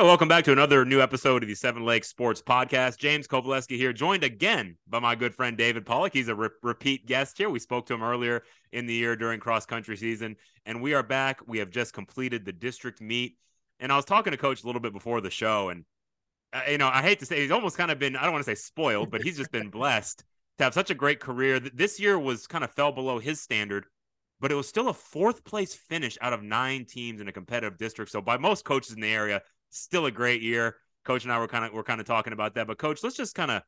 right, welcome back to another new episode of the Seven Lakes Sports Podcast. James Kowalewski here, joined again by my good friend David Pollack. He's a re- repeat guest here. We spoke to him earlier in the year during cross country season, and we are back. We have just completed the district meet, and I was talking to Coach a little bit before the show, and uh, you know, I hate to say he's almost kind of been I don't want to say spoiled, but he's just been blessed to have such a great career. This year was kind of fell below his standard but it was still a fourth place finish out of nine teams in a competitive district. So by most coaches in the area, still a great year. Coach and I were kind of we're kind of talking about that. But coach, let's just kind of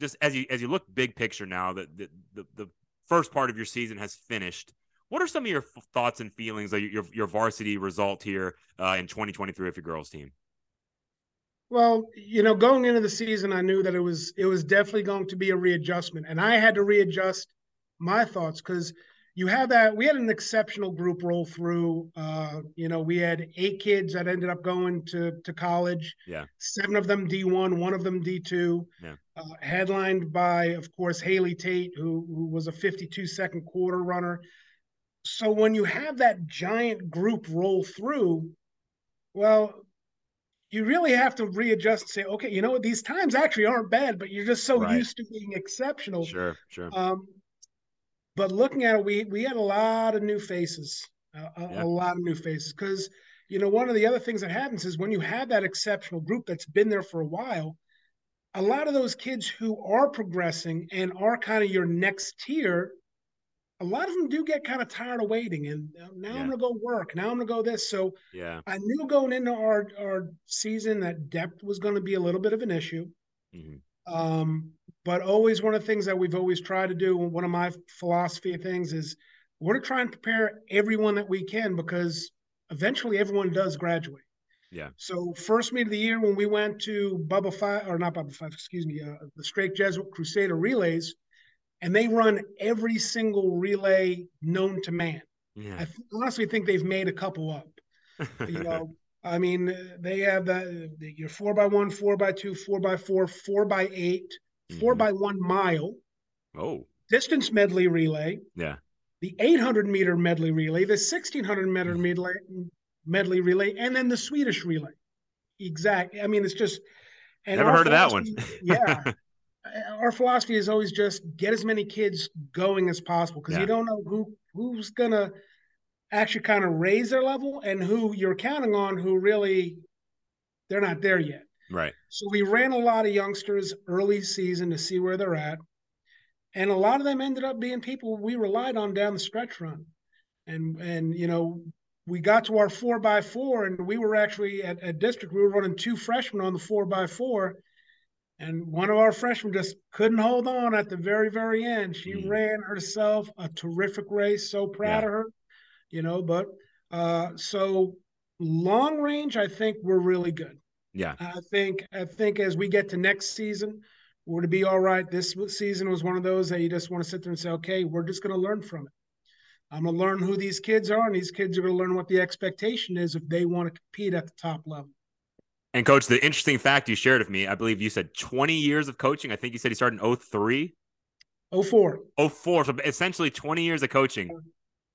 just as you as you look big picture now that the, the, the first part of your season has finished. What are some of your thoughts and feelings of your your varsity result here uh, in 2023 of your girls team? Well, you know, going into the season, I knew that it was it was definitely going to be a readjustment, and I had to readjust my thoughts because you have that. We had an exceptional group roll through. Uh, you know, we had eight kids that ended up going to to college. Yeah, seven of them D one, one of them D two. Yeah, uh, headlined by, of course, Haley Tate, who who was a 52 second quarter runner. So when you have that giant group roll through, well, you really have to readjust and say, okay, you know what, these times actually aren't bad, but you're just so right. used to being exceptional. Sure, sure. Um, but looking at it, we we had a lot of new faces, uh, yeah. a, lot of new faces. Because you know, one of the other things that happens is when you have that exceptional group that's been there for a while, a lot of those kids who are progressing and are kind of your next tier, a lot of them do get kind of tired of waiting. And uh, now yeah. I'm gonna go work. Now I'm gonna go this. So yeah, I knew going into our our season that depth was going to be a little bit of an issue. Mm-hmm. Um, but always one of the things that we've always tried to do, one of my philosophy of things is we're to try and prepare everyone that we can because eventually everyone does graduate. Yeah. So first meet of the year when we went to Bubba Five or not Bubba Five, excuse me, uh, the Strake Jesuit Crusader relays, and they run every single relay known to man. Yeah. I honestly think they've made a couple up. you know, I mean, they have that your four by one, four by two, four by four, four by 8 mm-hmm. four by one mile. Oh, distance medley relay. Yeah. The 800 meter medley relay, the 1600 meter mm-hmm. medley, medley relay, and then the Swedish relay. Exactly. I mean, it's just. Never heard of that one. yeah. Our philosophy is always just get as many kids going as possible because yeah. you don't know who who's gonna actually kind of raise their level and who you're counting on who really they're not there yet. Right. So we ran a lot of youngsters early season to see where they're at. And a lot of them ended up being people we relied on down the stretch run. And and you know, we got to our four by four and we were actually at, at district, we were running two freshmen on the four by four. And one of our freshmen just couldn't hold on at the very, very end. She mm. ran herself a terrific race. So proud yeah. of her you know, but uh, so long range, I think we're really good. Yeah. I think I think as we get to next season, we're to be all right. This season was one of those that you just want to sit there and say, okay, we're just going to learn from it. I'm going to learn who these kids are, and these kids are going to learn what the expectation is if they want to compete at the top level. And coach, the interesting fact you shared with me, I believe you said 20 years of coaching. I think you said you started in 03. 04. 04. So essentially 20 years of coaching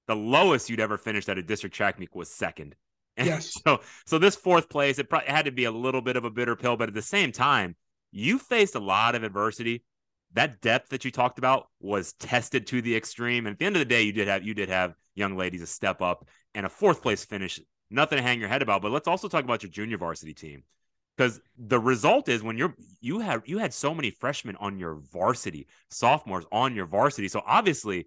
the lowest you'd ever finished at a district track meet was second. And yes. So, so this fourth place, it probably had to be a little bit of a bitter pill, but at the same time, you faced a lot of adversity. That depth that you talked about was tested to the extreme. And at the end of the day, you did have you did have young ladies a step up and a fourth place finish. Nothing to hang your head about. But let's also talk about your junior varsity team because the result is when you're you have you had so many freshmen on your varsity sophomores on your varsity so obviously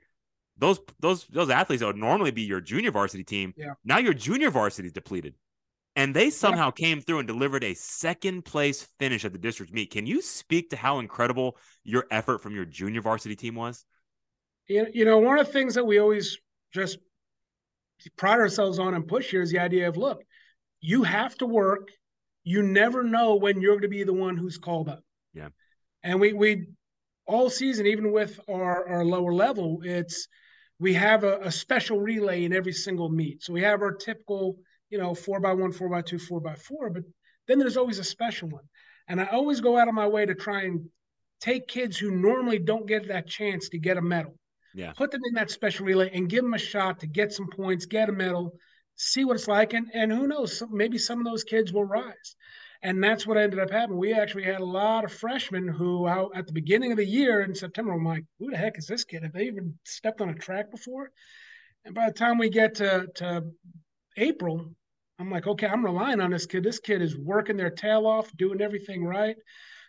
those those those athletes that would normally be your junior varsity team, yeah. now your junior varsity is depleted. And they somehow yeah. came through and delivered a second place finish at the district meet. Can you speak to how incredible your effort from your junior varsity team was? You know, one of the things that we always just pride ourselves on and push here is the idea of look, you have to work. You never know when you're going to be the one who's called up. Yeah. And we we all season, even with our, our lower level, it's we have a, a, special relay in every single meet. So we have our typical, you know, four by one, four by two, four by four, but then there's always a special one. And I always go out of my way to try and take kids who normally don't get that chance to get a medal. Yeah. Put them in that special relay and give them a shot to get some points, get a medal, see what it's like. And, and who knows, maybe some of those kids will rise. And that's what ended up happening. We actually had a lot of freshmen who, out at the beginning of the year in September, I'm like, who the heck is this kid? Have they even stepped on a track before? And by the time we get to, to April, I'm like, okay, I'm relying on this kid. This kid is working their tail off, doing everything right.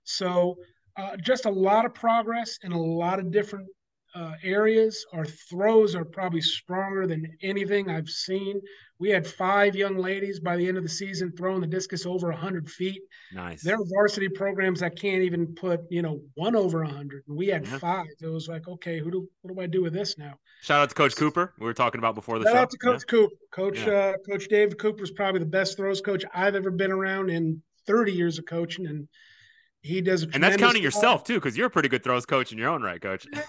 So, uh, just a lot of progress in a lot of different uh, areas. Our throws are probably stronger than anything I've seen. We had five young ladies by the end of the season throwing the discus over 100 feet. Nice. There are varsity programs that can't even put, you know, one over 100. And we had Yeah. five. It was like, okay, who do what do I do with this now? Shout out to Coach Cooper. We were talking about before the Shout show. out to Coach Cooper. Coach Yeah. uh, Coach Dave Cooper is probably the best throws coach I've ever been around in 30 years of coaching, and he does. And that's counting yourself too, because you're a pretty good throws coach in your own right, Coach. Yeah,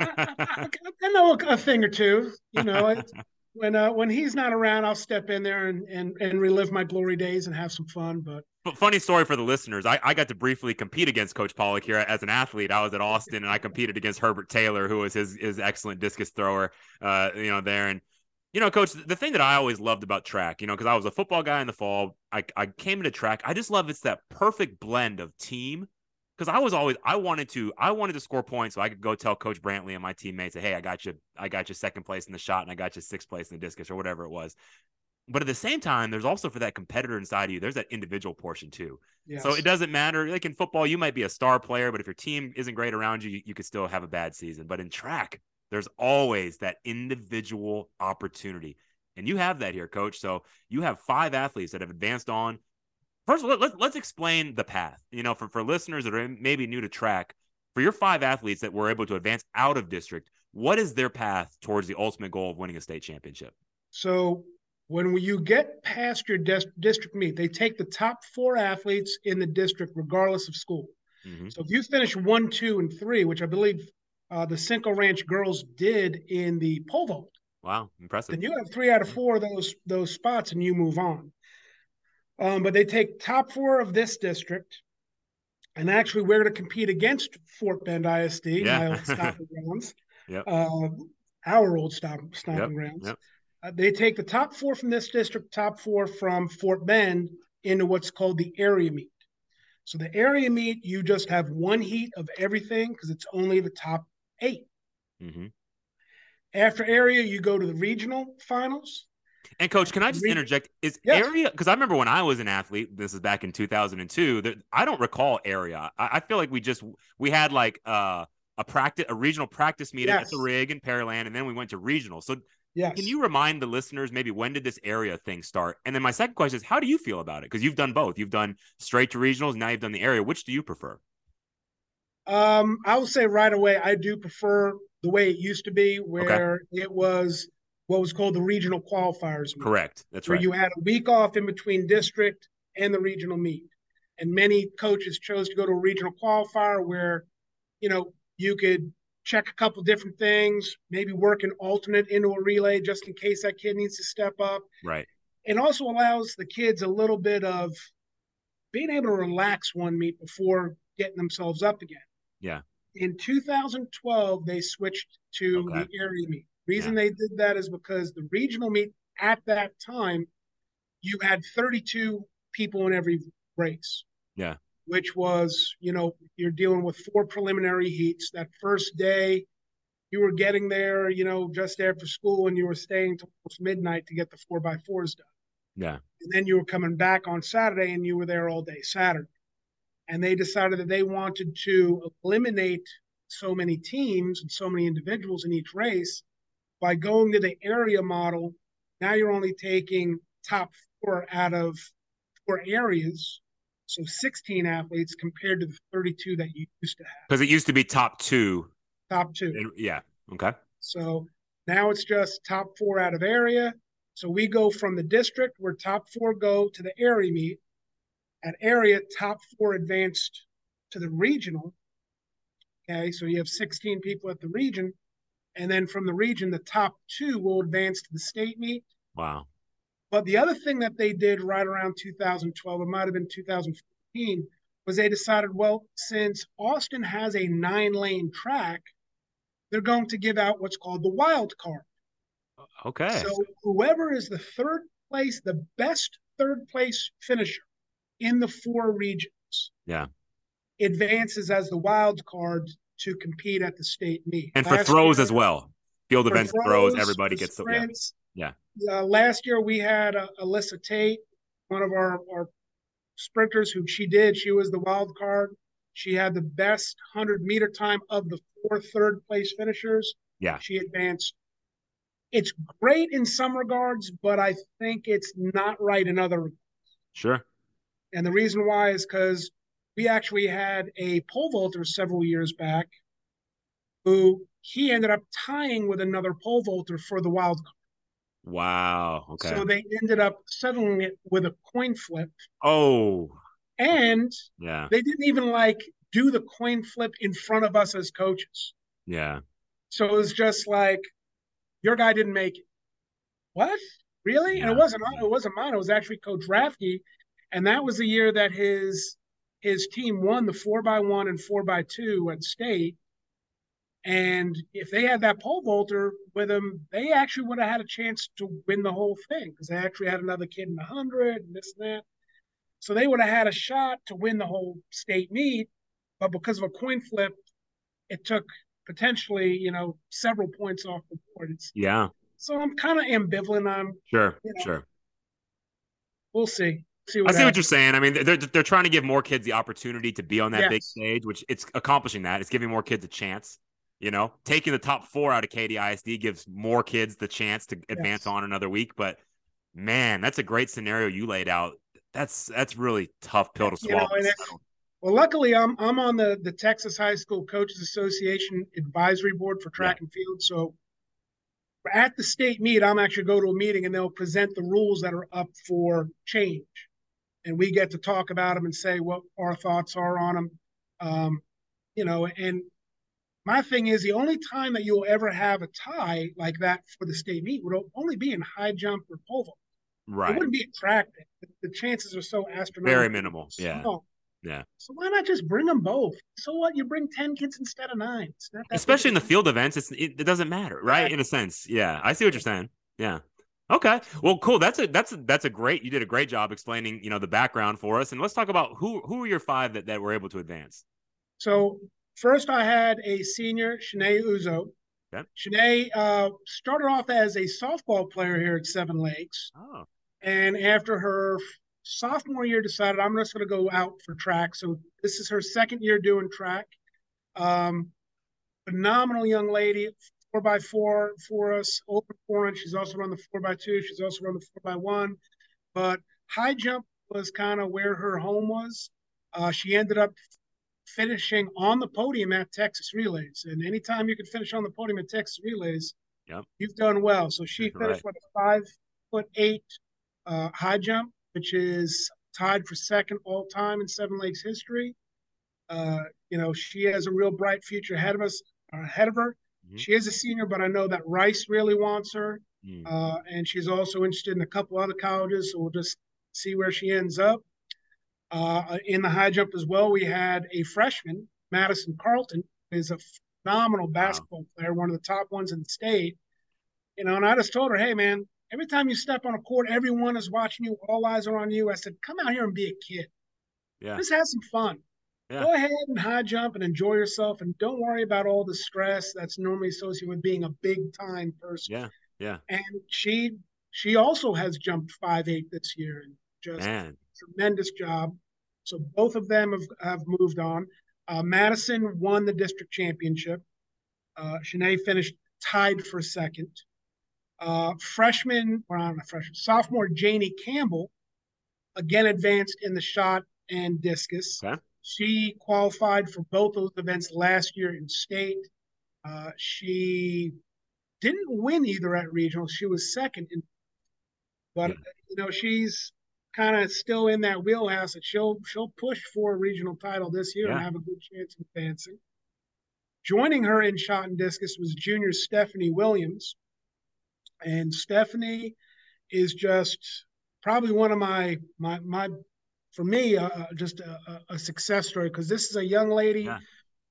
I, I, I, I know a thing or two. You know, when uh, when he's not around, I'll step in there and, and and relive my glory days and have some fun. But But funny story for the listeners. I, I got to briefly compete against Coach Pollack here as an athlete. I was at Austin and I competed against Herbert Taylor, who was his his excellent discus thrower. Uh, you know there and you know, Coach. The thing that I always loved about track, you know, because I was a football guy in the fall. I I came into track. I just love it's that perfect blend of team. Because I was always I wanted to I wanted to score points so I could go tell Coach Brantley and my teammates, hey, I got you I got you second place in the shot and I got you sixth place in the discus or whatever it was. But at the same time, there's also for that competitor inside of you, there's that individual portion too. yes. So it doesn't matter. Like in football, you might be a star player, but if your team isn't great around you, you, you could still have a bad season. But in track, there's always that individual opportunity. And you have that here, coach. So you have five athletes that have advanced on. First of all, let, let's explain the path. You know, for, for listeners that are maybe new to track, for your five athletes that were able to advance out of district, what is their path towards the ultimate goal of winning a state championship? So when you get past your dis- district meet, they take the top four athletes in the district, regardless of school. Mhm. So if you finish one, two, and three, which I believe uh, the Cinco Ranch girls did in the pole vault, Wow, impressive. then you have three out of four of those those spots, and you move on. Um, but they take top four of this district, and actually we're going to compete against Fort Bend ISD, Yeah. my old stomping grounds, Yep. uh, our old stomp, stomping Yep, grounds. yep. Uh, they take the top four from this district, top four from Fort Bend into what's called the area meet. So the area meet, you just have one heat of everything because it's only the top eight. hmm After area, you go to the regional finals. And coach, can I just interject? Is Yes. area because I remember when I was an athlete, this is back in 2002, that I don't recall area. I, I feel like we just we had like uh, a practice a regional practice meet at the Yes. rig in Pearland, and then we went to regional. So Yes. can you remind the listeners maybe when did this area thing start? And then my second question is how do you feel about it? Because you've done both. You've done straight to regionals, now you've done the area. Which do you prefer? Um, I will say right away, I do prefer the way it used to be, where it was what was called the regional qualifiers. meet, Correct. That's Where right. you had a week off in between district and the regional meet. And many coaches chose to go to a regional qualifier where, you know, you could check a couple different things, maybe work an alternate into a relay just in case that kid needs to step up. right. It also allows the kids a little bit of being able to relax one meet before getting themselves up again. Yeah. In 2012, they switched to Okay. the area meet. Reason they did that is because the regional meet at that time, you had 32 people in every race. Yeah. Which was, you know, you're dealing with four preliminary heats. That first day, you were getting there, you know, just after school, and you were staying till midnight to get the four by fours done. Yeah. And then you were coming back on Saturday, and you were there all day Saturday. And they decided that they wanted to eliminate so many teams and so many individuals in each race by going to the area model. Now you're only taking top four out of four areas. So 16 athletes compared to the 32 that you used to have, Because it used to be top two. top two. Yeah. Okay. So now it's just top four out of area. So we go from the district where top four go to the area meet. At area, top four advanced to the regional. Okay, so you have 16 people at the region. And then from the region, the top two will advance to the state meet. Wow. But the other thing that they did right around 2012, it might have been 2014, was they decided, well, since Austin has a nine lane track, they're going to give out what's called the wild card. Okay. So whoever is the third place, the best third place finisher in the four regions. Yeah. Advances as the wild card to compete at the state meet. And for throws year- as well. Field events, throws, throws, everybody gets the yeah. sprints. Yeah. Uh, last year we had uh, Alyssa Tate, one of our, our sprinters who she did. She was the wild card. She had the best 100 meter time of the four third place finishers. Yeah. She advanced. It's great in some regards, but I think it's not right in other. regards. Sure. And the reason why is because we actually had a pole vaulter several years back who he ended up tying with another pole vaulter for the wild card. Wow. Okay. So they ended up settling it with a coin flip. oh, And yeah. they didn't even like do the coin flip in front of us as coaches. Yeah. So it was just like, your guy didn't make it. What? Really? And it wasn't it wasn't mine. It was actually Coach Rathke. And that was the year that his his team won the four by one and four by two at state. And if they had that pole vaulter with them, they actually would have had a chance to win the whole thing because they actually had another kid in the hundred and this and that. So they would have had a shot to win the whole state meet, but because of a coin flip, it took potentially, you know, several points off the board. It's, Yeah. so I'm kind of ambivalent on. Sure. You know, Sure. We'll see. See I what see what you're saying. I mean, they're they're trying to give more kids the opportunity to be on that big stage, which it's accomplishing that. It's giving more kids a chance. You know, taking the top four out of Katy ISD gives more kids the chance to advance Yes. on another week. But man, that's a great scenario you laid out. That's that's really tough pill to You know, swallow. Well, luckily, I'm I'm on the the Texas High School Coaches Association advisory board for track and field. So at the state meet, I'm actually go to a meeting and they'll present the rules that are up for change, and we get to talk about them and say what our thoughts are on them. Um, you know, and my thing is the only time that you'll ever have a tie like that for the state meet would only be in high jump or pole vault. Right. It wouldn't be attractive. The, the chances are so astronomical. Very minimal. Yeah. small. Yeah. So why not just bring them both? So what? You bring ten kids instead of nine. It's not that Especially in the field events, it's it, it doesn't matter, right? Right. In a sense. Yeah. I see what you're saying. Yeah. Okay. Well, cool. That's a that's a that's a great. You did a great job explaining, you know, the background for us. And let's talk about who who are your five that, that were able to advance. So first, I had a senior, Shanae Uzo. Okay. Shanae uh, started off as a softball player here at Seven Lakes, Oh. and after her sophomore year, decided I'm just going to go out for track. So this is her second year doing track. Um, phenomenal young lady, four by four for us, open four inch. She's also run the four by two. She's also run the four by one. But high jump was kind of where her home was. Uh, she ended up finishing on the podium at Texas Relays. And anytime you can finish on the podium at Texas Relays, Yep. you've done well. So she finished with a five foot eight uh, high jump, which is tied for second all time in Seven Lakes history. Uh, you know, she has a real bright future ahead of us, ahead of her. Mhm. She is a senior, but I know that Rice really wants her. Hmm. Uh, and she's also interested in a couple other colleges, so we'll just see where she ends up. Uh, in the high jump as well, we had a freshman, Madison Carlton, who is a phenomenal basketball player, one of the top ones in the state. You know, and I just told her, hey, man, every time you step on a court, everyone is watching you, all eyes are on you. I said, come out here and be a kid. Yeah. Just have some fun. Yeah. Go ahead and high jump and enjoy yourself, and don't worry about all the stress that's normally associated with being a big time person. Yeah. Yeah. And she she also has jumped five eight this year and just Man. tremendous job. So both of them have, have moved on. Uh, Madison won the district championship. Uh, Shanae finished tied for second. Uh, freshman, or not freshman, sophomore Janie Campbell again advanced in the shot and discus. Okay. She qualified for both those events last year in state. Uh, she didn't win either at regional. She was second in, but Yeah. you know she's kind of still in that wheelhouse that she'll she'll push for a regional title this year and have a good chance of advancing. Joining her in shot and discus was junior Stephanie Williams, and Stephanie is just probably one of my my my for me uh, just a, a- success story because this is a young lady Yeah.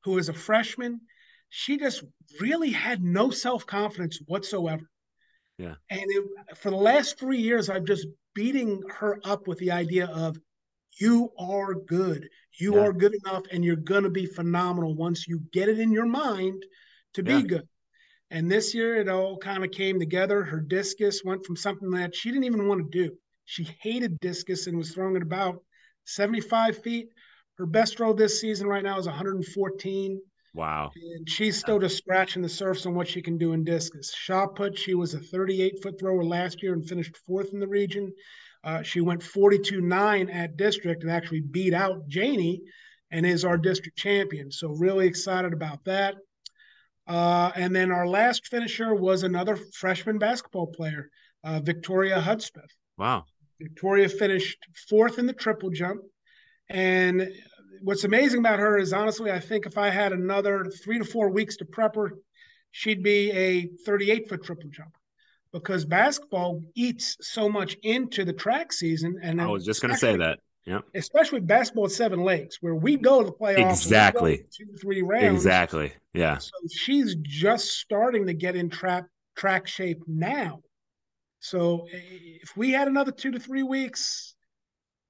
who is a freshman. She just really had no self confidence whatsoever. Yeah. And it, for the last three years, I've just beating her up with the idea of you are good. You yeah. are good enough, and you're going to be phenomenal once you get it in your mind to be good. And this year, it all kind of came together. Her discus went from something that she didn't even want to do. She hated discus and was throwing it about 75 feet. Her best throw this season right now is 114. Wow. And she's still just scratching the surface on what she can do in discus. Shot put, she was a 38 foot thrower last year and finished fourth in the region. Uh, she went 42 9 at district and actually beat out Janie and is our district champion. So, really excited about that. Uh, and then our last finisher was another freshman basketball player, uh, Victoria Hudspeth. Wow. Victoria finished fourth in the triple jump. And what's amazing about her is honestly, I think if I had another three to four weeks to prep her, she'd be a 38 foot triple jump because basketball eats so much into the track season. And I was just going to say that. Yeah. Especially basketball at Seven Lakes, where we go to the playoffs. Exactly. Two, three rounds. Exactly. Yeah. So she's just starting to get in trap track shape now. So if we had another two to three weeks,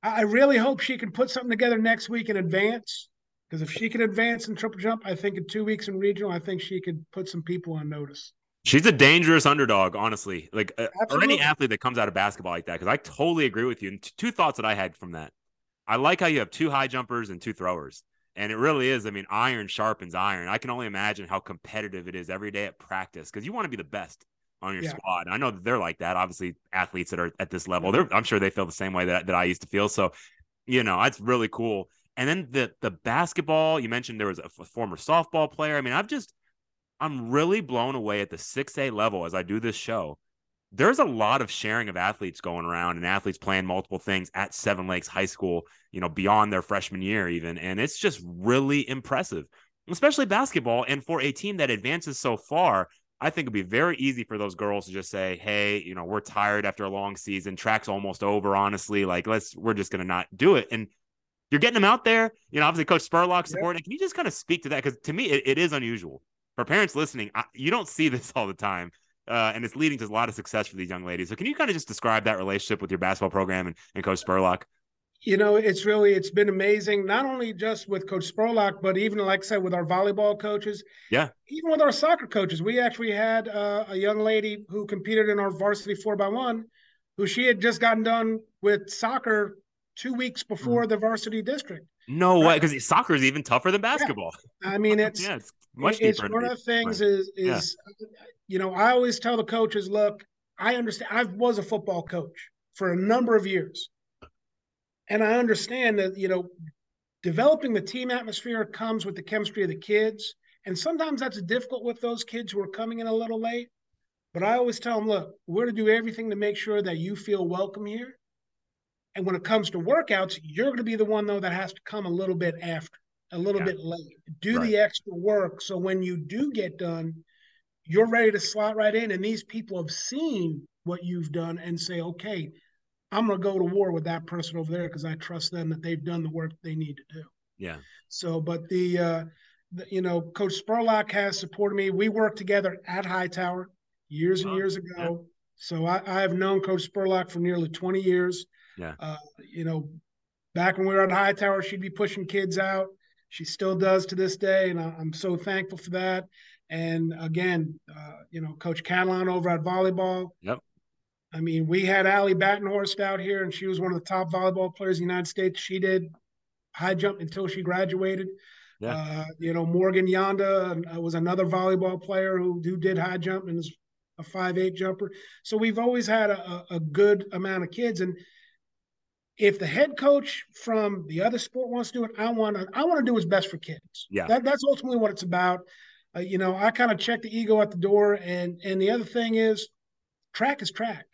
I really hope she can put something together next week in advance. Because if she can advance in triple jump, I think in two weeks in regional, I think she could put some people on notice. She's a dangerous underdog, honestly. Like, uh, or any athlete that comes out of basketball like that. Because I totally agree with you. And t- two thoughts that I had from that. I like how you have two high jumpers and two throwers. And it really is. I mean, iron sharpens iron. I can only imagine how competitive it is every day at practice because you want to be the best on your yeah. squad. I know that they're like that. Obviously, athletes that are at this level, they're, I'm sure they feel the same way that, that I used to feel. So, you know, that's really cool. And then the the basketball, you mentioned there was a, a former softball player. I mean, I've just I'm really blown away at the 6A level as I do this show. There's a lot of sharing of athletes going around and athletes playing multiple things at Seven Lakes High School, you know, beyond their freshman year, even. And it's just really impressive, especially basketball. And for a team that advances so far, I think it'd be very easy for those girls to just say, "Hey, you know, we're tired after a long season. Track's almost over. Honestly, like let's we're just gonna not do it." And you're getting them out there. You know, obviously, Coach Spurlock supporting. Yeah. Can you just kind of speak to that? Because to me, it, it is unusual for parents listening. I, you don't see this all the time, uh, and it's leading to a lot of success for these young ladies. So, can you kind of just describe that relationship with your basketball program and, and Coach Spurlock? You know, it's really it's been amazing. Not only just with Coach Spurlock, but even like I said, with our volleyball coaches. Yeah. Even with our soccer coaches, we actually had uh, a young lady who competed in our varsity four by one, who she had just gotten done with soccer two weeks before mm. the varsity district. No way, because soccer is even tougher than basketball. Yeah. I mean, it's yeah, it's much It's one of the things right. is is yeah. you know I always tell the coaches, look, I understand. I was a football coach for a number of years and I understand that, you know, developing the team atmosphere comes with the chemistry of the kids. And sometimes that's difficult with those kids who are coming in a little late. But I always tell them, look, we're going to do everything to make sure that you feel welcome here. And when it comes to workouts, you're going to be the one, though, that has to come a little bit after, a little yeah. bit late. Do right. the extra work. So when you do get done, you're ready to slot right in. And these people have seen what you've done and say, okay, I'm going to go to war with that person over there because I trust them that they've done the work they need to do. Yeah. So, but the, uh, the you know, Coach Spurlock has supported me. We worked together at Hightower years and oh, years ago. Yeah. So I, I, have known Coach Spurlock for nearly 20 years. Yeah. Uh, you know, back when we were at Hightower, she'd be pushing kids out. She still does to this day, and I, am so thankful for that. And again, uh, you know, Coach Catalan over at volleyball. Yep. I mean, we had Allie Battenhorst out here, and she was one of the top volleyball players in the United States. She did high jump until she graduated. Yeah. Uh, you know, Morgan Yonda uh, was another volleyball player who, who did high jump and is a five eight jumper. So we've always had a, a good amount of kids. And if the head coach from the other sport wants to do it, I want to I want to do what's best for kids. Yeah, that, that's ultimately what it's about. Uh, you know, I kind of check the ego at the door, and and the other thing is, track is track.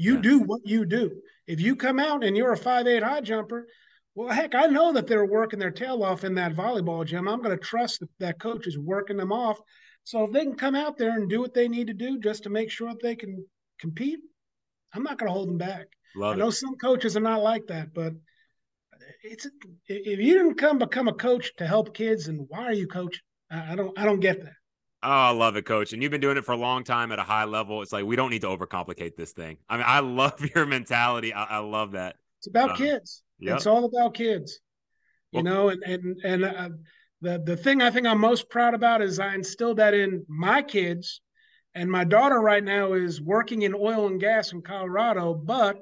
You yeah. do what you do. If you come out and you're a five eight high jumper, well, heck, I know that they're working their tail off in that volleyball gym. I'm going to trust that that coach is working them off. So if they can come out there and do what they need to do just to make sure that they can compete, I'm not going to hold them back. Love I know it. some coaches are not like that, but it's if you didn't come become a coach to help kids, and why are you coaching? I don't I don't get that. Oh, I love it, coach. And you've been doing it for a long time at a high level. It's like we don't need to overcomplicate this thing. I mean, I love your mentality. I, I love that. It's about um, kids. Yep. It's all about kids, you well, know, and and and uh, the the thing I think I'm most proud about is I instilled that in my kids, and my daughter right now is working in oil and gas in Colorado, but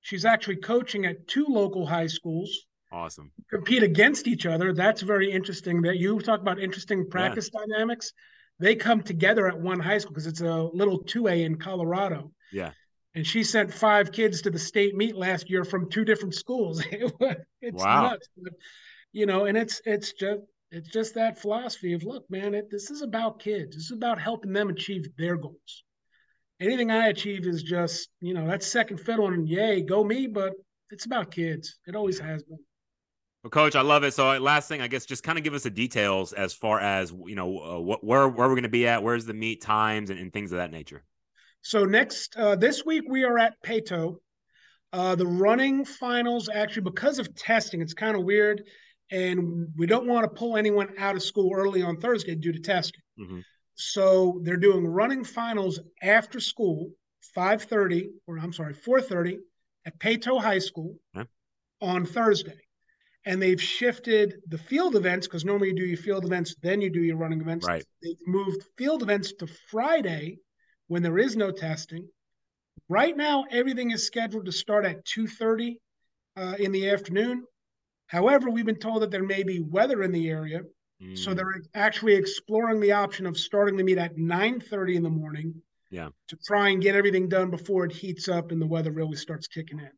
she's actually coaching at two local high schools. Awesome. Compete against each other. That's very interesting. That you talk about interesting practice yeah. dynamics. They come together at one high school because it's a little two A in Colorado. Yeah and she sent five kids to the state meet last year from two different schools. it's wow. nuts, but, you know, and it's it's just it's just that philosophy of look, man, it, this is about kids. This is about helping them achieve their goals. Anything I achieve is just you know that's second fiddle and yay, go me, but it's about kids. It always has been. Well, Coach, I love it. So, last thing, I guess, just kind of give us the details as far as you know, uh, what, where where we're going to be at, where's the meet times, and, and things of that nature. So next uh, this week we are at Paetow. Uh, the running finals actually because of testing, it's kind of weird, and we don't want to pull anyone out of school early on Thursday due to testing. Mm-hmm. So they're doing running finals after school, five thirty, or I'm sorry, four thirty at Paetow High School on Thursday. And they've shifted the field events because normally you do your field events, then you do your running events. Right. They've moved field events to Friday when there is no testing. Right now, everything is scheduled to start at 2:30 uh, in the afternoon. However, we've been told that there may be weather in the area, mm. so they're actually exploring the option of starting the meet at 9:30 in the morning. Yeah. To try and get everything done before it heats up and the weather really starts kicking in.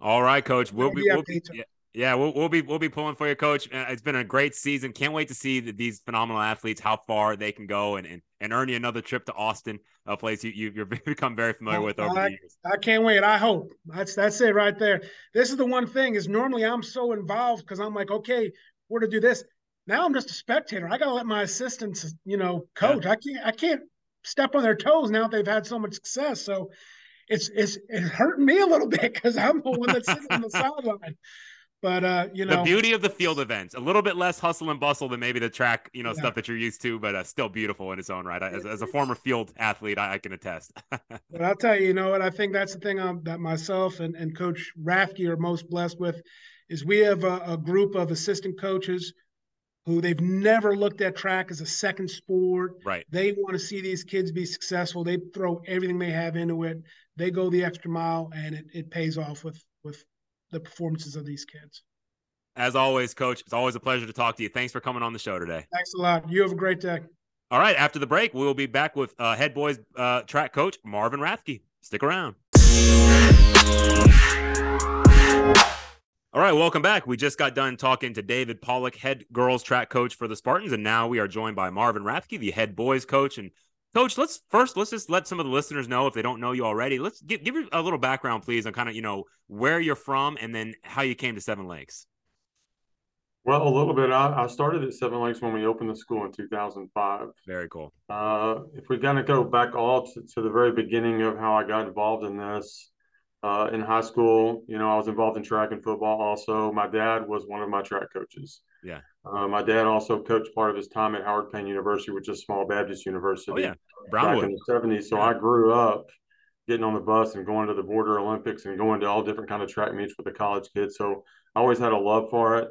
All right, coach. We'll be, we'll be yeah, yeah, we'll, we'll be we'll be pulling for you, coach. Uh, it's been a great season. Can't wait to see these phenomenal athletes how far they can go and and, and earn you another trip to Austin, a place you you've become very familiar with over I, the years. I can't wait. I hope that's that's it right there. This is the one thing is normally I'm so involved because I'm like, okay, we're to do this. Now I'm just a spectator. I gotta let my assistants, you know, coach. Yeah. I can't I can't step on their toes now that they've had so much success. So it's it's it's hurting me a little bit because I'm the one that's sitting on the sideline. But uh, you know, the beauty of the field events, a little bit less hustle and bustle than maybe the track, you know, yeah. stuff that you're used to, but uh, still beautiful in its own right. As, as a former field athlete, I, I can attest. but I'll tell you, you know what? I think that's the thing um, that myself and, and Coach Rathke are most blessed with, is we have a, a group of assistant coaches who they've never looked at track as a second sport. Right. They want to see these kids be successful. They throw everything they have into it. They go the extra mile, and it, it pays off with with the performances of these kids. As always, coach, it's always a pleasure to talk to you. Thanks for coming on the show today. Thanks a lot. You have a great day. All right. After the break, we will be back with uh, head boys uh, track coach Marvin Rathke. Stick around. All right, welcome back. We just got done talking to David Pollack, head girls track coach for the Spartans, and now we are joined by Marvin Rathke, the head boys coach. And Coach, let's first let's just let some of the listeners know if they don't know you already. Let's give give a little background, please, on kind of you know where you're from and then how you came to Seven Lakes. Well, a little bit. I, I started at Seven Lakes when we opened the school in 2005. Very cool. Uh, if we kind of go back all to, to, the very beginning of how I got involved in this, uh, in high school, you know, I was involved in track and football. Also, my dad was one of my track coaches. Yeah. Uh, my dad also coached part of his time at Howard Payne University, which is a small Baptist university. Oh, yeah. Brownwood. Back in the 70s. So yeah. I grew up getting on the bus and going to the Border Olympics and going to all different kind of track meets with the college kids. So I always had a love for it.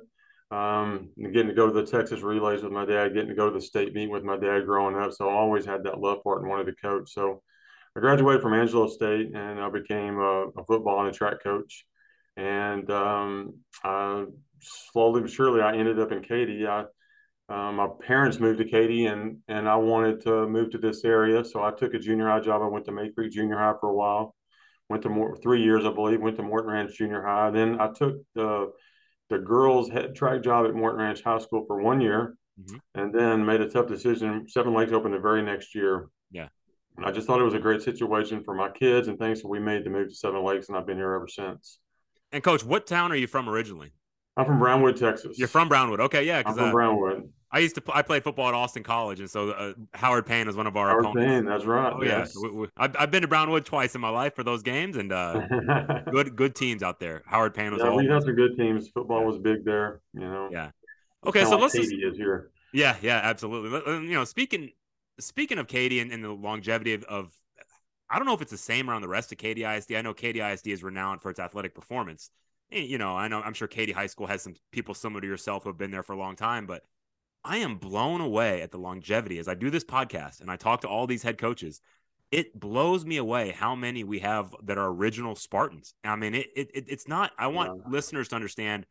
Um, getting to go to the Texas relays with my dad, getting to go to the state meet with my dad growing up. So I always had that love for it and wanted to coach. So I graduated from Angelo State and I became a, a football and a track coach. And um, I slowly but surely, I ended up in Katy. I, um, my parents moved to Katy, and and I wanted to move to this area, so I took a junior high job. I went to Mayde Creek Junior High for a while. Went to more three years, I believe. Went to Morton Ranch Junior High. Then I took the the girls head track job at Morton Ranch High School for one year, mm-hmm. and then made a tough decision. Seven Lakes opened the very next year. Yeah. I just thought it was a great situation for my kids and things. So we made the move to Seven Lakes, and I've been here ever since. And coach, what town are you from originally? I'm from Brownwood, Texas. You're from Brownwood, okay? Yeah, I'm from uh, Brownwood. I used to I played football at Austin College, and so uh, Howard Payne is one of our Howard opponents. Payne, that's right. Oh yes. yeah, we, we, I've, I've been to Brownwood twice in my life for those games, and uh, good good teams out there. Howard Payne was. Yeah, we had some good teams. Football was big there. You know. Yeah. Okay, so like let's. Just, is here. Yeah, yeah, absolutely. You know, speaking speaking of Katy and, and the longevity of, of I don't know if it's the same around the rest of Katy ISD. I know Katy ISD is renowned for its athletic performance. eh, you know, I know I'm sure Katy High School has some people similar to yourself who have been there for a long time, but I am blown away at the longevity as I do this podcast and I talk to all these head coaches. It blows me away how many we have that are original Spartans. I mean, it, it it's not. I want yeah. listeners to understand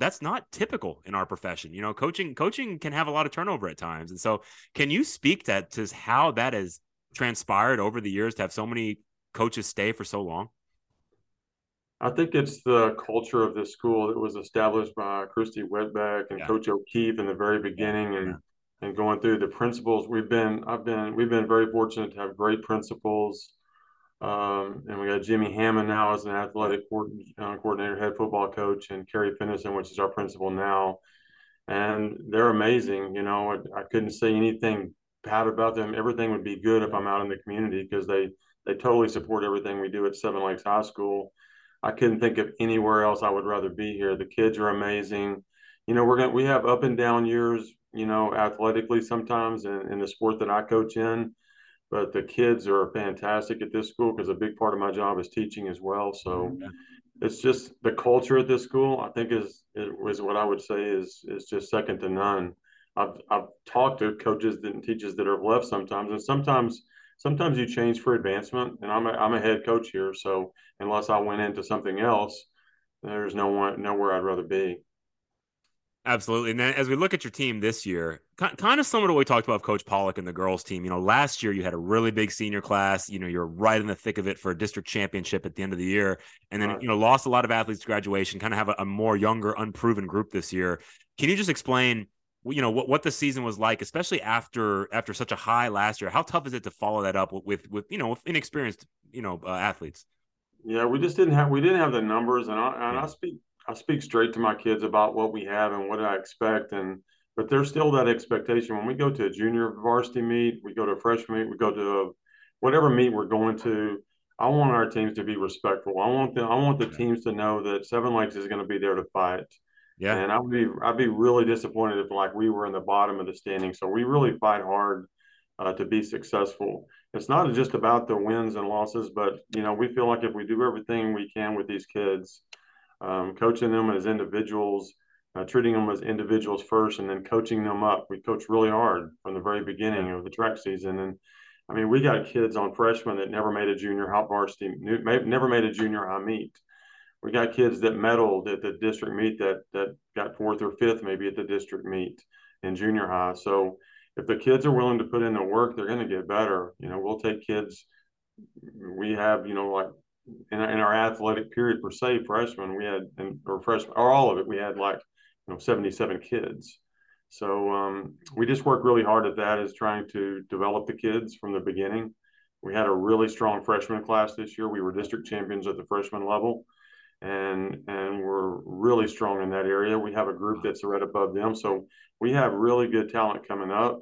that's not typical in our profession. You know, coaching coaching can have a lot of turnover at times, and so can you speak to to how that has transpired over the years to have so many coaches stay for so long? I think it's the culture of this school that was established by Christy Wetbeck and yeah. Coach O'Keefe in the very beginning, and yeah. and going through the principals. We've been I've been we've been very fortunate to have great principals, um, and we got Jimmy Hammond now as an athletic uh, coordinator, head football coach, and Kerry Finnison, which is our principal now, and they're amazing. You know, I, I couldn't say anything bad about them. Everything would be good if I'm out in the community because they they totally support everything we do at Seven Lakes High School I couldn't think of anywhere else I would rather be here. The kids are amazing. You know, we're to, we have up and down years, you know, athletically sometimes in, in the sport that I coach in, but the kids are fantastic at this school because a big part of my job is teaching as well. So oh, yeah. it's just the culture at this school, I think is, is what I would say is, is just second to none. I've, I've talked to coaches and teachers that have left sometimes, and sometimes sometimes you change for advancement. And I'm a, I'm a head coach here, so unless I went into something else, there's no one nowhere I'd rather be. Absolutely. And then as we look at your team this year, kind of similar to what we talked about Coach Pollack and the girls team. You know, last year you had a really big senior class. You know, you're right in the thick of it for a district championship at the end of the year. And then, right. you know, lost a lot of athletes to graduation, kind of have a, a more younger, unproven group this year. Can you just explain you know what what the season was like, especially after after such a high last year. How tough is it to follow that up with with you know with inexperienced you know uh, athletes? Yeah, we just didn't have we didn't have the numbers, and I and. I speak I speak straight to my kids about what we have and what I expect, and but there's still that expectation when we go to a junior varsity meet, we go to a freshman meet, we go to a, whatever meet we're going to. I want our teams to be respectful. I want the I want the teams to know that Seven Lakes is going to be there to fight. Yeah. And I would be I'd be really disappointed if like we were in the bottom of the standing. So we really fight hard uh, to be successful. It's not just about the wins and losses, but you know we feel like if we do everything we can with these kids, um, coaching them as individuals, uh, treating them as individuals first, and then coaching them up. We coach really hard from the very beginning of the track season, and I mean we got kids on freshmen that never made a junior high varsity, never made a junior high meet we got kids that medaled at the district meet that that got fourth or fifth maybe at the district meet in junior high. So if the kids are willing to put in the work, they're going to get better. You know, we'll take kids. We have, you know, like in, in our athletic period per se, freshmen, we had, and, or freshman, or all of it, we had like, you know, 77 kids. So um, we just work really hard at that, is trying to develop the kids from the beginning. We had a really strong freshman class this year. We were district champions at the freshman level and and we're really strong in that area. We have a group that's right above them, so we have really good talent coming up.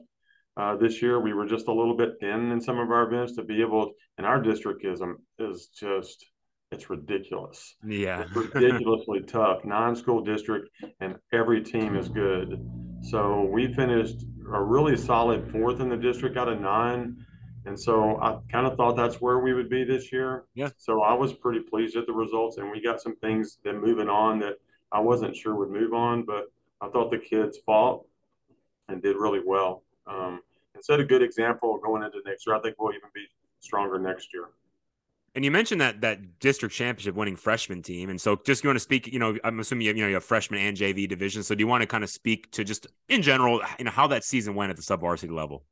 Uh, this year, we were just a little bit thin in some of our events to be able. And our district is um, is just it's ridiculous. Yeah, it's ridiculously tough. Nine school district, and every team is good. So we finished a really solid fourth in the district out of nine. And so I kind of thought that's where we would be this year. Yeah. So I was pretty pleased with the results, and we got some things that moving on that I wasn't sure would move on, but I thought the kids fought and did really well. Um, and set a good example going into next year. I think we'll even be stronger next year. And you mentioned that that district championship winning freshman team, and so just you want to speak. You know, I'm assuming you have, you know you have freshman and JV division. So do you want to kind of speak to just in general, you know, how that season went at the sub varsity level?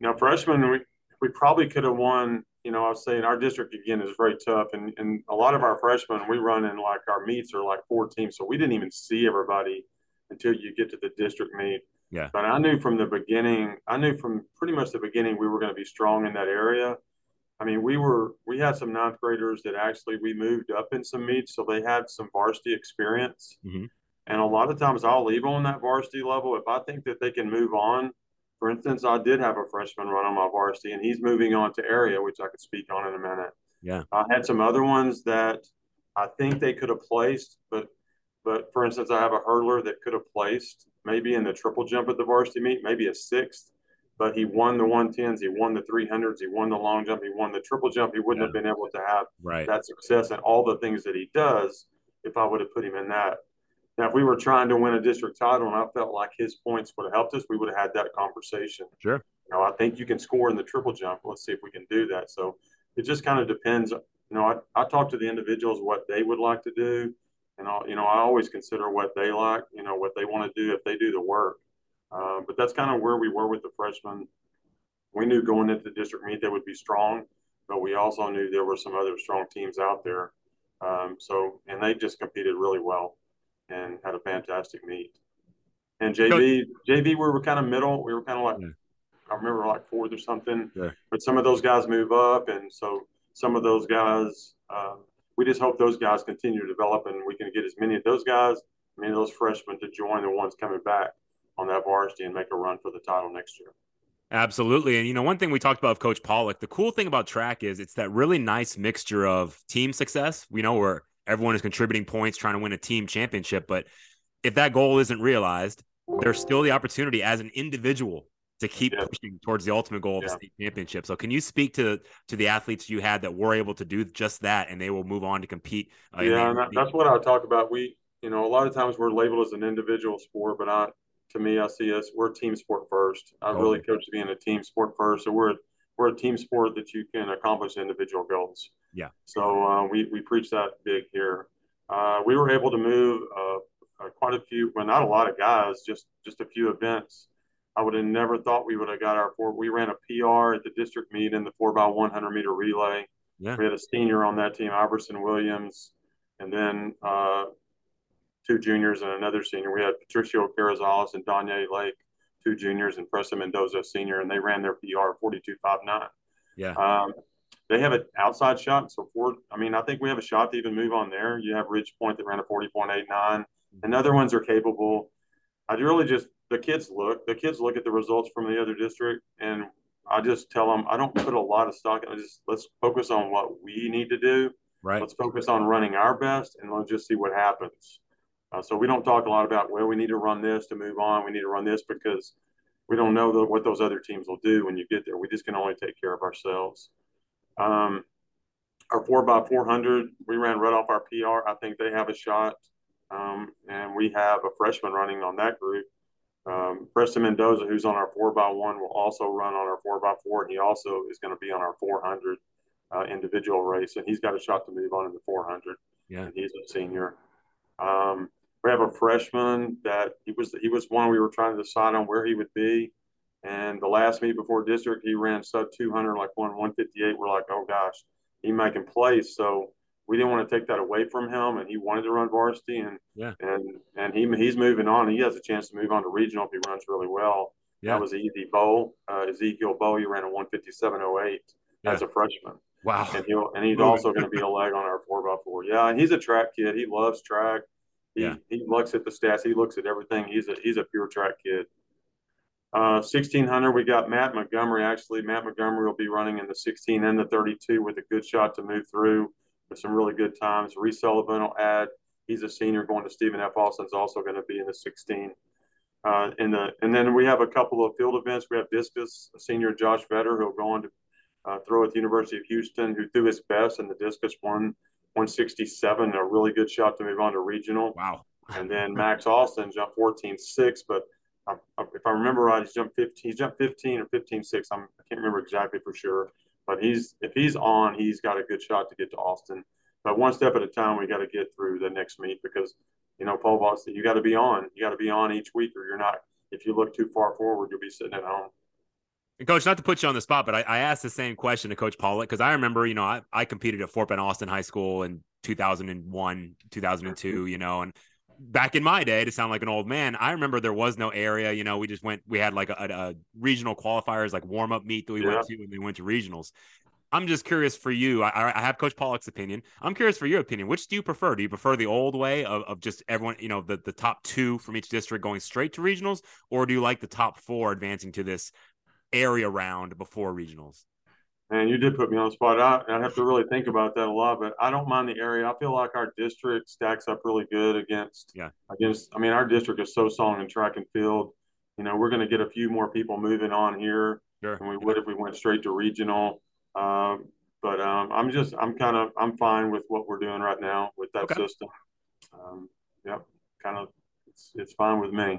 you know, freshmen, we, we probably could have won. You know, I was saying our district again is very tough, and, and a lot of our freshmen we run in like our meets are like four teams, so we didn't even see everybody until you get to the district meet. Yeah. But I knew from the beginning, I knew from pretty much the beginning we were going to be strong in that area. I mean, we were we had some ninth graders that actually we moved up in some meets, so they had some varsity experience. Mm-hmm. And a lot of times I'll leave on that varsity level if I think that they can move on for instance, I did have a freshman run on my varsity, and he's moving on to area, which I could speak on in a minute. Yeah, I had some other ones that I think they could have placed, but but for instance, I have a hurdler that could have placed maybe in the triple jump at the varsity meet, maybe a sixth, but he won the 110s, he won the 300s, he won the long jump, he won the triple jump. He wouldn't yeah. have been able to have right. that success and all the things that he does if I would have put him in that. Now, if we were trying to win a district title and I felt like his points would have helped us, we would have had that conversation. Sure. You know, I think you can score in the triple jump. Let's see if we can do that. So it just kind of depends. You know, I, I talk to the individuals what they would like to do. And, I, you know, I always consider what they like, you know, what they want to do if they do the work. Uh, but that's kind of where we were with the freshmen. We knew going into the district meet they would be strong, but we also knew there were some other strong teams out there. Um, so, and they just competed really well and had a fantastic meet. And JV, JV, we were kind of middle. We were kind of like, yeah. I remember like fourth or something. Yeah. But some of those guys move up, and so some of those guys, uh, we just hope those guys continue to develop, and we can get as many of those guys, many of those freshmen to join the ones coming back on that varsity and make a run for the title next year. Absolutely. And, you know, one thing we talked about Coach Pollack, the cool thing about track is it's that really nice mixture of team success. We know where everyone is contributing points, trying to win a team championship. But if that goal isn't realized, there's still the opportunity as an individual to keep yeah. pushing towards the ultimate goal of yeah. the state championship. So can you speak to to the athletes you had that were able to do just that and they will move on to compete? Uh, yeah, that, that's what I talk about. We, you know, a lot of times we're labeled as an individual sport, but I to me, I see us we're a team sport first. I oh. really coach being a team sport first. So we're we're a team sport that you can accomplish individual goals. Yeah. So uh, we we preach that big here. Uh, we were able to move uh, uh quite a few, well, not a lot of guys, just just a few events. I would have never thought we would have got our four. We ran a PR at the district meet in the four by one hundred meter relay. Yeah. We had a senior on that team, Iverson Williams, and then uh, two juniors and another senior. We had Patricio Carrizales and Danye Lake, two juniors, and Preston Mendoza, senior, and they ran their PR 42.59. Yeah. Um, they have an outside shot. So, for, I mean, I think we have a shot to even move on there. You have Ridge Point that ran a 40.89, and other ones are capable. I really just, the kids look, the kids look at the results from the other district, and I just tell them, I don't put a lot of stock. In I just, let's focus on what we need to do. Right. Let's focus on running our best, and let's just see what happens. Uh, so we don't talk a lot about well, we need to run this to move on. We need to run this because we don't know the, what those other teams will do when you get there. We just can only take care of ourselves. Um, our four by four hundred, we ran right off our PR. I think they have a shot, um, and we have a freshman running on that group. Um, Preston Mendoza, who's on our four by one, will also run on our four by four, and he also is going to be on our 400 uh, individual race, and he's got a shot to move on in the 400. Yeah, and he's a senior. Um, we have a freshman that he was he was one we were trying to decide on where he would be. And the last meet before district, he ran sub 200, like one 158. We're like, oh gosh, he making plays. So we didn't want to take that away from him, and he wanted to run varsity, and yeah, and and he he's moving on. He has a chance to move on to regional if he runs really well. Yeah. That was Easy Bow, uh, Ezekiel Bow. He ran a 157.08 yeah. as a freshman. Wow. And he'll and he's also going to be a leg on our four by four. Yeah, and he's a track kid. He loves track. He, yeah. he looks at the stats. He looks at everything. He's a he's a pure track kid. Uh, 1600, we got Matt Montgomery. Actually, Matt Montgomery will be running in the 16 and the 32 with a good shot to move through some really good times. Reese Sullivan will add. He's a senior going to Stephen F. Austin's also going to be in the 16. Uh, in the and then we have a couple of field events. We have discus senior Josh Vetter who'll go on to uh, throw at the University of Houston, who threw his best in the discus one 167, a really good shot to move on to regional. Wow. And then Max Austin jumped 14.6, but if I remember right, he jumped 15. He's jumped 15 or 15.6. I'm, I can't remember exactly for sure, but he's if he's on, he's got a good shot to get to Austin. But one step at a time, we got to get through the next meet because you know Paul Voss, you got to be on. You got to be on each week, or you're not. If you look too far forward, you'll be sitting at home. And coach, not to put you on the spot, but I, I asked the same question to Coach Pollack because I remember, you know, I, I competed at Fort Bend Austin High School in 2001, 2002, you know, and back in my day, to sound like an old man, I remember there was no area. You know, we just went, we had like a, a regional qualifiers, like warm up meet that we yeah. went to, and we went to regionals. I'm just curious for you. I, I, have Coach Pollack's opinion. I'm curious for your opinion. Which do you prefer? Do you prefer the old way of, of just everyone, you know, the, the top two from each district going straight to regionals, or do you like the top four advancing to this area round before regionals? And you did put me on the spot. I, I have to really think about that a lot, but I don't mind the area. I feel like our district stacks up really good against. Yeah. Against, I mean, our district is so strong in track and field. You know, we're going to get a few more people moving on here sure. than we would if we went straight to regional. Um, but um, I'm just, I'm kind of, I'm fine with what we're doing right now with that okay. system. um, yep, kind of it's it's fine with me.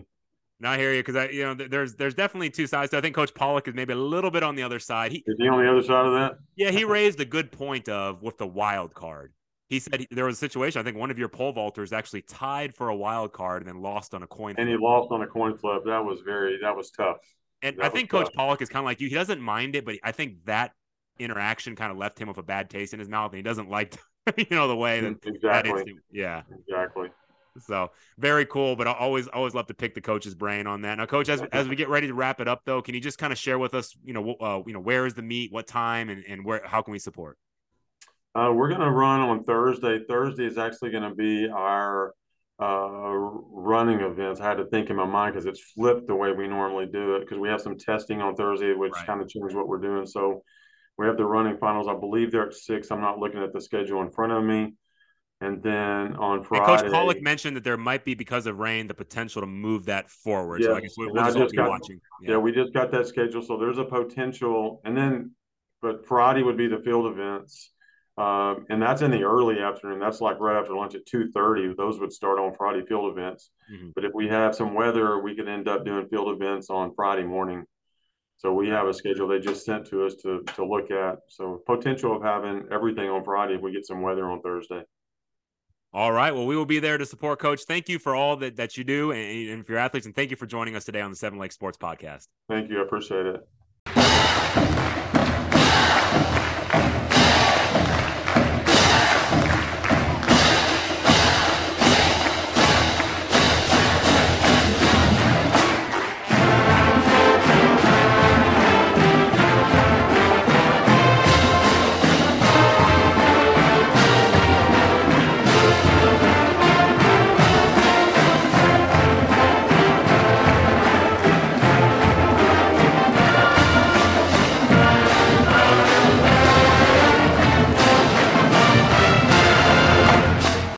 Now I hear you because I, you know, there's there's definitely two sides. So I think Coach Pollack is maybe a little bit on the other side. He is he on the other side of that? Yeah, he raised a good point of with the wild card. He said he, there was a situation. I think one of your pole vaulters actually tied for a wild card and then lost on a coin. And flip. he lost on a coin flip. That was very that was tough. And that I think Coach tough. Pollack is kind of like you. He doesn't mind it, but I think that interaction kind of left him with a bad taste in his mouth, and he doesn't like, you know, the way that exactly. That yeah, exactly. So very cool, but I always always love to pick the coach's brain on that. Now, coach, as as we get ready to wrap it up, though, can you just kind of share with us, you know, uh, you know, where is the meet, what time, and and where how can we support? Uh, we're going to run on Thursday. Thursday is actually going to be our uh, running events. I had to think in my mind because it's flipped the way we normally do it because we have some testing on Thursday, which right. kind of changed what we're doing. So we have the running finals. I believe they're at six. I'm not looking at the schedule in front of me. And then on Friday, and Coach Pollack mentioned that there might be because of rain the potential to move that forward. Yes. So I guess we'll, we'll just, just got, watching. Yeah. yeah, we just got that schedule, so there's a potential. And then, but Friday would be the field events, um, and that's in the early afternoon. That's like right after lunch at two thirty. Those would start on Friday field events. Mm-hmm. But if we have some weather, we could end up doing field events on Friday morning. So we have a schedule they just sent to us to to look at. So potential of having everything on Friday if we get some weather on Thursday. All right. Well, we will be there to support Coach. Thank you for all that, that you do and, and for your athletes. And thank you for joining us today on the Seven Lakes Sports Podcast. Thank you. I appreciate it.